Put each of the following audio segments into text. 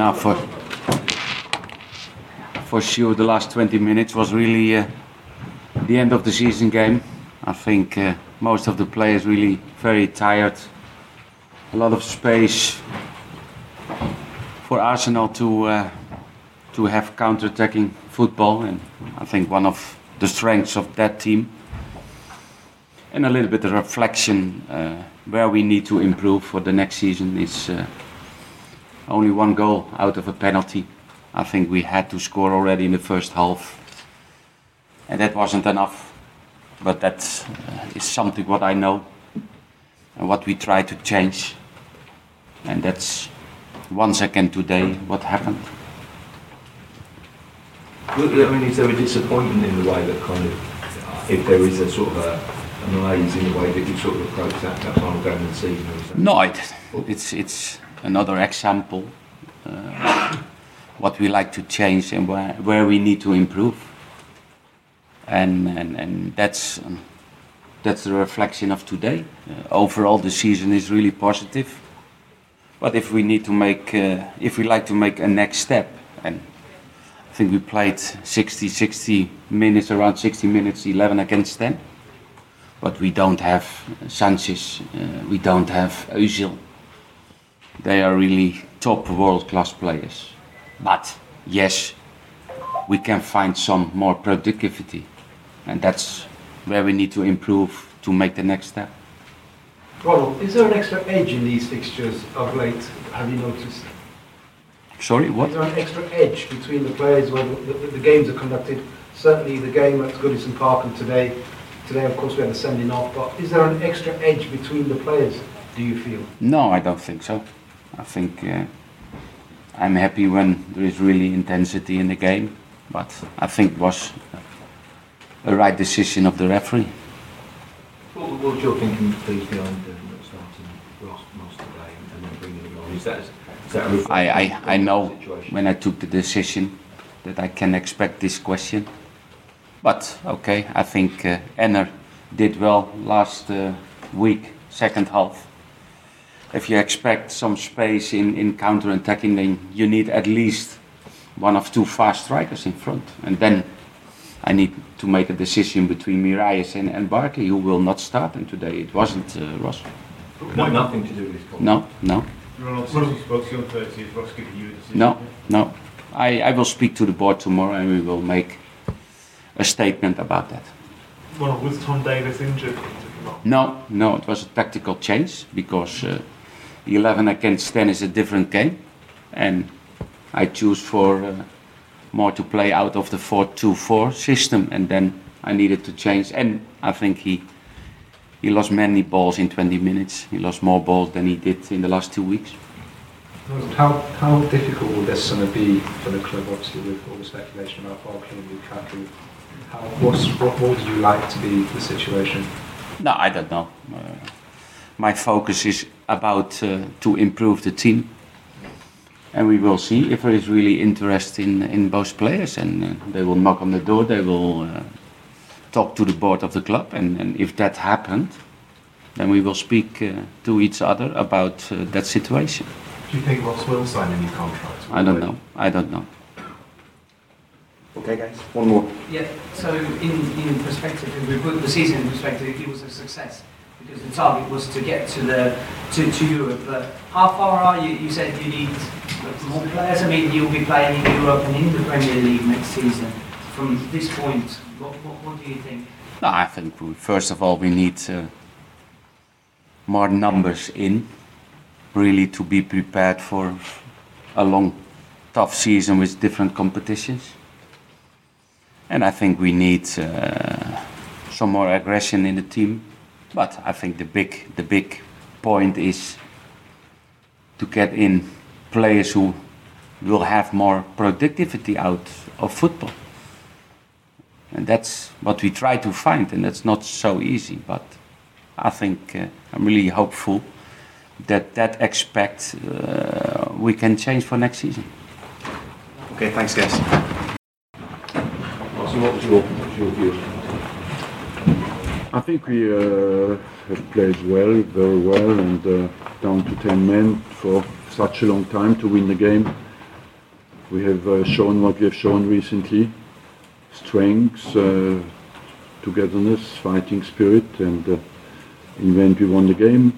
Now for for sure the last 20 minutes was really uh, the end of the season game. I think uh, most of the players really very tired. A lot of space for Arsenal to uh, to have counter-attacking football, and I think one of the strengths of that team. And a little bit of reflection uh, where we need to improve for the next season is uh, only one goal out of a penalty. I think we had to score already in the first half, and that wasn't enough. But that uh, is something what I know and what we try to change, and that's once again today what happened. I mean, is there a disappointment in the way that kind of, if there is a sort of a, a malaise in the way that you sort of approach that, that final game of the season? No, it, it's it's another example uh, what we like to change and where, where we need to improve, and and, and that's um, that's the reflection of today. Uh, overall, the season is really positive, but if we need to make uh, if we like to make a next step, and I think we played 60 60 minutes around 60 minutes 11 against 10 but we don't have Sanchez, uh, we don't have Özil. They are really top world-class players. But yes, we can find some more productivity, and that's where we need to improve to make the next step. Ronald, is there an extra edge in these fixtures of late? Have you noticed? Sorry, what? Is there an extra edge between the players when the, the, the games are conducted? Certainly the game at Goodison Park and today, today of course we had a sending off, but is there an extra edge between the players, do you feel? No, I don't think so. I think uh, I'm happy when there is really intensity in the game, but I think it was a right decision of the referee. What, what was your thinking, please, behind um, starting Ross, Ross today and then bringing him on? Is that, is that I, I, I know situation? when I took the decision that I can expect this question. But okay, I think uh, Enner did well last uh, week, second half. If you expect some space in, in counter attacking, then you need at least one of two fast strikers in front. And then I need to make a decision between Mirallas and, and Barkley, who will not start. And today it wasn't uh, Ross. No, nothing to do with this comment. No, no. Ronald, since spoke to you on Thursday, is Ross you a decision? No, no. I, I will speak to the board tomorrow and we will make a statement about that. Ronald, was Tom Davies injured? when he took him off? No, no, it was a tactical change because uh, 11 against 10 is a different game. And I choose for uh, more to play out of the 4 2 4 system. And then I needed to change. And I think he, he lost many balls in 20 minutes. He lost more balls than he did in the last two weeks. How, how difficult will this summer be for the club, obviously, with all the speculation about Barkley and Lukaku? How, what's, what, what would you like to be the situation? No, I don't know. Uh, my focus is about uh, to improve the team, and we will see if there is really interest in in both players, and uh, they will knock on the door. They will uh, talk to the board of the club, and, and if that happened, then we will speak uh, to each other about uh, that situation. Do you think Ross will sign a new contract? I don't know. I don't know. Okay, guys, one more. Yeah, so in, in perspective, if we put the season in perspective, it was a success because the target was to get to the to, to Europe. But how far are you? You said you need more players. I mean, you'll be playing in Europe and in the Premier League next season. From this point, what, what, what do you think? No, I think we, first of all we need uh, more numbers in, really to be prepared for a long, tough season with different competitions. And I think we need uh, some more aggression in the team. But I think the big, the big point is to get in players who will have more productivity out of football. And that's what we try to find, and that's not so easy. But I think uh, I'm really hopeful that that aspect uh, we can change for next season. Okay, thanks, guys. Martin, what was your, what was your view? I think we uh, played well, very well, and uh, down to 10 men for such a long time to win the game. We have uh, shown what we have shown recently strength, uh, togetherness, fighting spirit, and uh, in the end we won the game.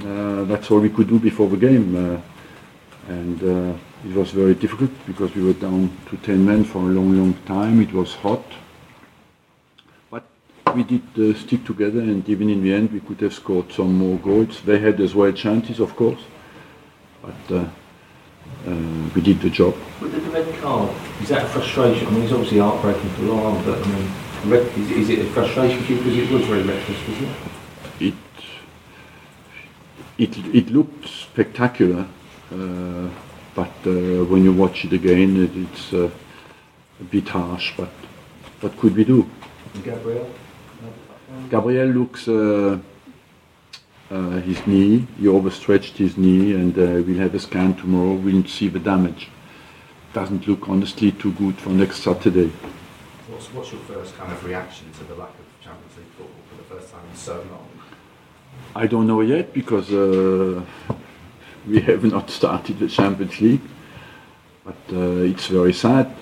Uh, that's all we could do before the game. And it was very difficult because we were down to 10 men for a long, long time. It was hot. We did uh, stick together, and even in the end, we could have scored some more goals. They had as well chances, of course, but uh, uh, we did the job. But the red card, is that a frustration? I mean, it's obviously heartbreaking for Laurent, but I mean, red, is, is it a frustration for you because it was very reckless, wasn't it? It, it, it looked spectacular, uh, but uh, when you watch it again, it, it's uh, a bit harsh. But what could we do? Gabriel? Gabriel looks uh, uh, his knee. He overstretched his knee, and uh, we'll have a scan tomorrow. We'll see the damage. Doesn't look honestly too good for next Saturday. What's, what's your first kind of reaction to the lack of Champions League football for the first time in so long? I don't know yet because uh, we have not started the Champions League. But uh, it's very sad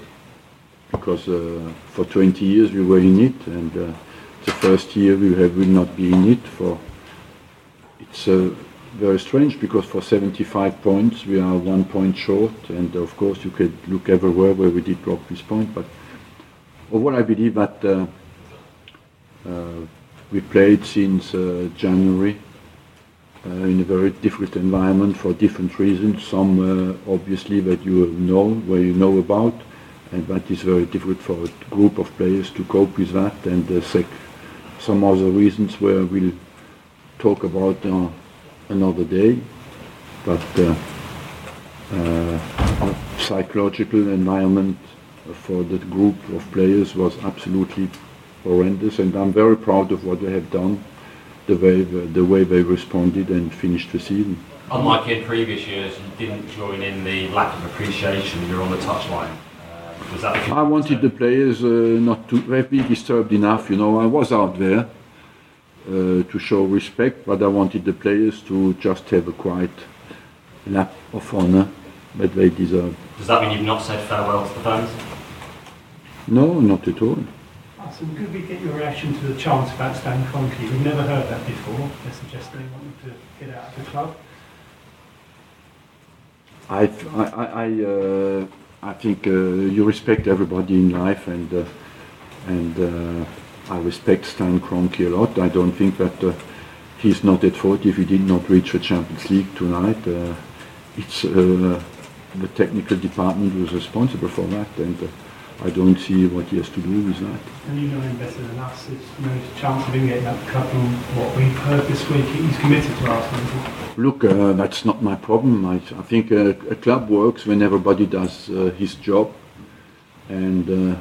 because uh, for 20 years we were in it, and uh, the first year we have will not be in it. For it's uh, very strange because for 75 points we are one point short, and of course you could look everywhere where we did drop this point. But overall, I believe that. Uh, uh, we played since January in a very difficult environment for different reasons. Some obviously that you know, where you know about, and that is very difficult for a group of players to cope with that. And some other reasons where we'll talk about uh, another day. But uh, uh, psychological environment for the group of players was absolutely horrendous, and I'm very proud of what they have done, the way the way they responded and finished the season. Unlike in previous years, you didn't join in the lack of appreciation. You're on the touchline. I wanted the players uh, not to have been disturbed enough. You know, I was out there uh, to show respect, but I wanted the players to just have a quiet lap of honor that they deserve. Does that mean you've not said farewell to the fans? No, not at all. Awesome. Could we get your reaction to the chant about Stan Kroenke? We've never heard that before. They're suggesting they want to get out of the club. I, I, I, I, uh, I think uh, you respect everybody in life, and uh, and uh, I respect Stan Kroenke a lot. I don't think that he's not at fault if he did not reach the Champions League tonight. It's the technical department was responsible for that, and I don't see what he has to do with that. And you know him better than us. There's no chance of him getting the club from what we've heard this week. He's committed to Arsenal. Look, uh, that's not my problem. I, I think uh, a club works when everybody does uh, his job. And uh,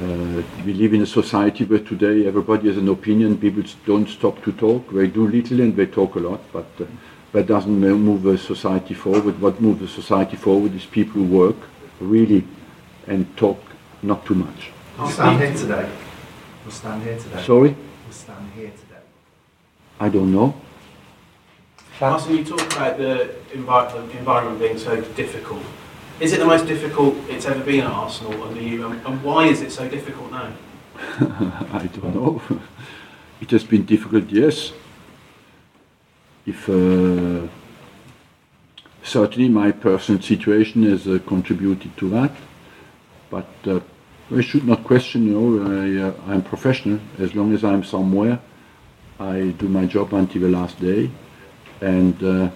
uh, we live in a society where today everybody has an opinion. People don't stop to talk. They do little and they talk a lot, but uh, that doesn't move the society forward. What moves the society forward is people who work really and talk not too much. We'll stand here today. We'll stand here today. Sorry? We'll stand here today. I don't know. Martin, you talk about the, environment being so difficult. Is it the most difficult it's ever been at Arsenal under you, and, and why is it so difficult now? I don't know. it has been difficult, yes. If uh, certainly my personal situation has uh, contributed to that, but uh, we should not question. You know, I, uh, I'm professional. As long as I'm somewhere, I do my job until the last day, and uh,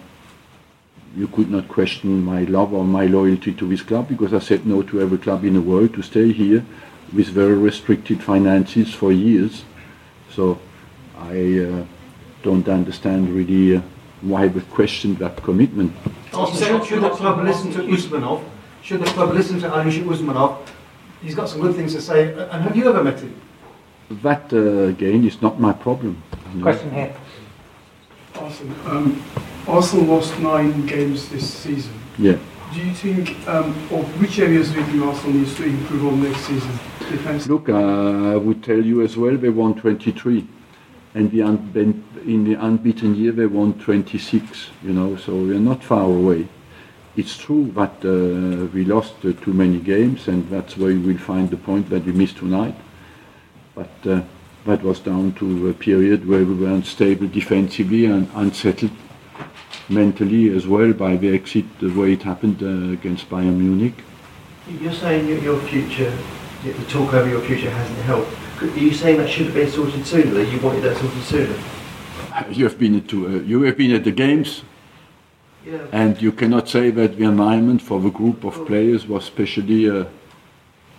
you could not question my love or my loyalty to this club because I said no to every club in the world to stay here with very restricted finances for years. So I uh, don't understand really uh, why we question that commitment. Also, should, should the club listen to Usmanov? Should the club listen to Alisher Usmanov? He's got some good things to say. And have you ever met him? That uh, again is not my problem. you. Question here. Awesome. Um, Arsenal lost nine games this season. Yeah. Do you think, um, or which areas do you think Arsenal needs to improve on next season? defense. Look, uh, I would tell you as well, they won 23. And the unbe- in the unbeaten year, they won 26, you know, so we're not far away. It's true that uh, we lost uh, too many games, and that's where you will find the point that we missed tonight. But uh, that was down to a period where we were unstable defensively and unsettled mentally as well by the exit, the way it happened uh, against Bayern Munich. You're saying your, future, the talk over your future hasn't helped. Are you saying that should have been sorted sooner, that you wanted that sorted sooner? You have been to, uh, you have been at the games, Yeah. and you cannot say that the environment for the group of players was especially uh,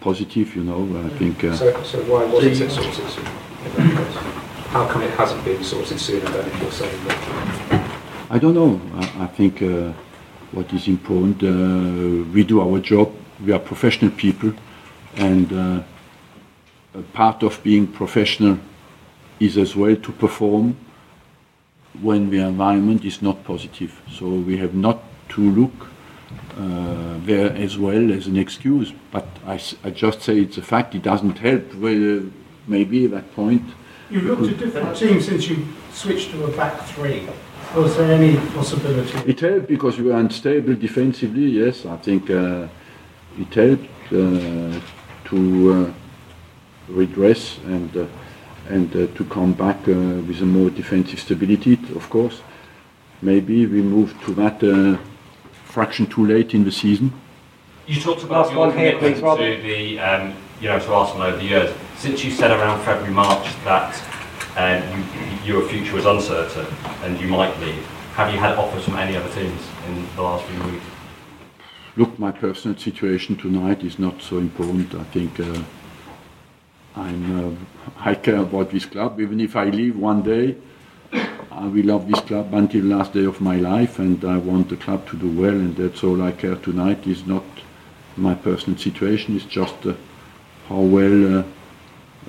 positive. You know, I think. Uh, So, so why wasn't it sorted sooner? in that? How come it hasn't been sorted sooner then if you're saying that? I don't know. I, I think uh, what is important, uh, we do our job. We are professional people, and uh, a part of being professional is as well to perform when the environment is not positive. So we have not to look uh, there as well as an excuse. But I just say it's a fact. It doesn't help. Well, maybe at that point. You've looked at different teams since you switched to a back three. Was there any possibility? It helped because we were unstable defensively, yes. I think uh, it helped uh, to uh, redress and, uh, and uh, to come back uh, with a more defensive stability, of course. Maybe we moved to that uh, fraction too late in the season. You talked about Last your one here, commitment please, to the, um, you know, to Arsenal over the years. Since you said around February, March that um, you, your future was uncertain and you might leave, have you had offers from any other teams in the last few weeks? Look, my personal situation tonight is not so important. I think uh, I'm, uh, I care about this club. Even if I leave one day, I will love this club until the last day of my life, and I want the club to do well, and that's all I care tonight. Is not my personal situation. It's just uh, how well uh,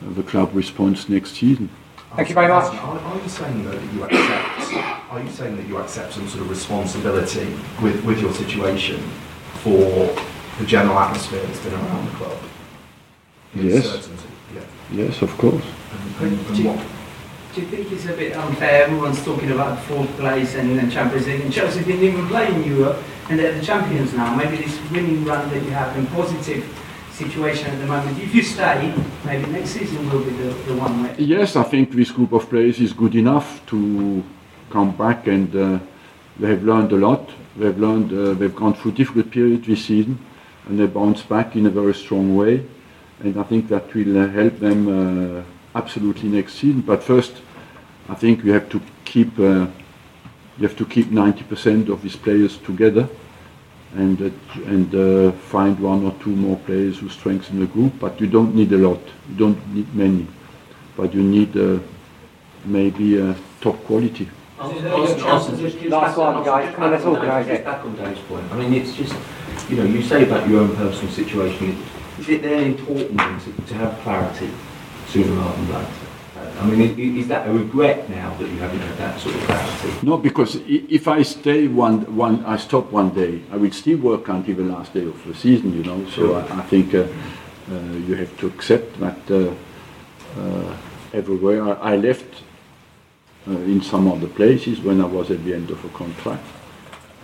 the club responds next season. Thank you very much. Are, are you saying that you accept? Are you saying that you accept some sort of responsibility with, with your situation for the general atmosphere that's been around the club? The Yes. uncertainty, Yeah. Yes, of course. And, and, and what? Do you think it's a bit unfair? Everyone's talking about fourth place and, and Champions League, and Chelsea didn't even play in Europe, and they're the champions now. Maybe this winning run that you have in positive situation at the moment, if you stay, maybe next season will be the, the one where. Yes, I think this group of players is good enough to come back and uh, they have learned a lot. They've learned, uh, they've gone through difficult period this season and they bounce back in a very strong way. And I think that will uh, help them uh, absolutely next season. But first, I think we have to keep, uh, you have to keep 90% of these players together and, uh, and uh, find one or two more players who strengthen the group. But you don't need a lot, you don't need many, but you need uh, maybe uh, top quality. Last one, guys. Come on, let's organise it. Back on Dave's point, I mean, it's just, you know, you say about your own personal situation, is it then important to, to have clarity sooner rather than later? I mean, is that a regret now that you haven't had that sort of clarity? No, because if I stay one, one, I stop one day, I will still work until the last day of the season, you know. So I, I think uh, uh, you have to accept that uh, uh, everywhere I, I left uh, in some other places when I was at the end of a contract,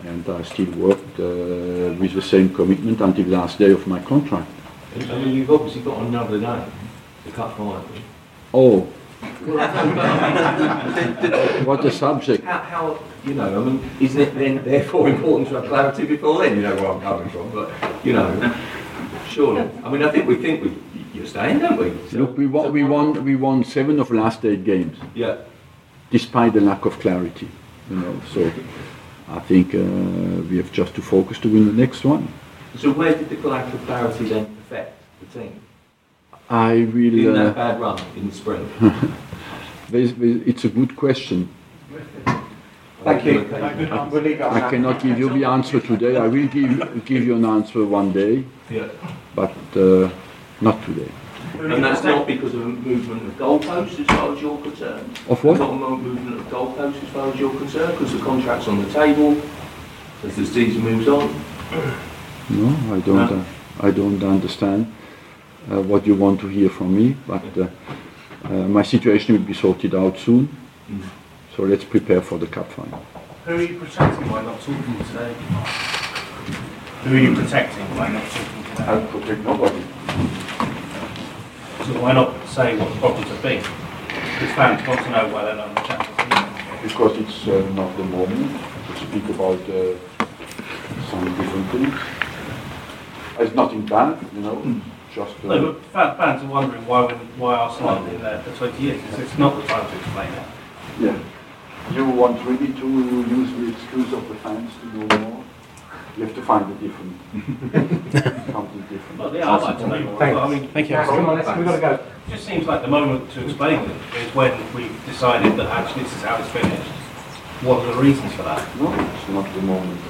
and I still worked uh, with the same commitment until the last day of my contract. I mean, you've obviously got another name, the cup final. Oh, what a subject! How, how, you know, I mean, isn't it then therefore important to have clarity before then? You know where I'm coming from, but, you know, surely. I mean, I think we think we, you're staying, don't we? So- Look, we won, we won, we won seven of last eight games. Yeah. despite the lack of clarity, you know. So I think uh, we have just to focus to win the next one. So where did the lack of clarity then affect the team? I In that Uh, bad run in the spring? there's- there's- it's a good question. Thank you. Okay. We'll leave it on I cannot give you the answer today. I will give give you an answer one day, Yeah. but uh, not today. And that's not because of a movement of goalposts as far as you're concerned? Of what? Not a movement of goalposts as far as you're concerned, because the contract's on the table as the season moves on? No, I don't. Uh, I don't understand. uh, what you want to hear from me, but uh, uh, my situation will be sorted out soon. So let's prepare for the cup final. Who are you protecting by not talking today? Who are you protecting by not talking today? I'll protect nobody. So why not say what the problems have been? Because fans want to know why they're not in the Champions League. Because it's uh, not the moment to speak about uh, some different things. It's nothing bad, you know, just. Uh, No, but fans are wondering why when, why Arsenal haven't been there for 20 years. It's, it's not the time to explain it. Yeah. You want really to use the excuse of the fans to know more? You have to find a different, something different. Well, yeah, I'd like to know more. Thanks. but I mean, Thank you. Come on, let's- we've gotta go. It just seems like the moment to explain it is when we've decided that actually this is how it's finished. What are the reasons for that? No, it's not the moment.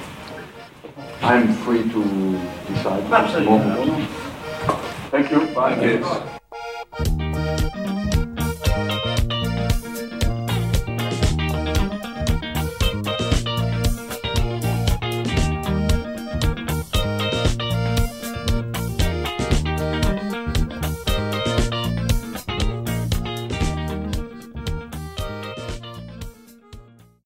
I'm free to decide. if it's the Absolutely. moment or not. Thank you. Bye. Thank you.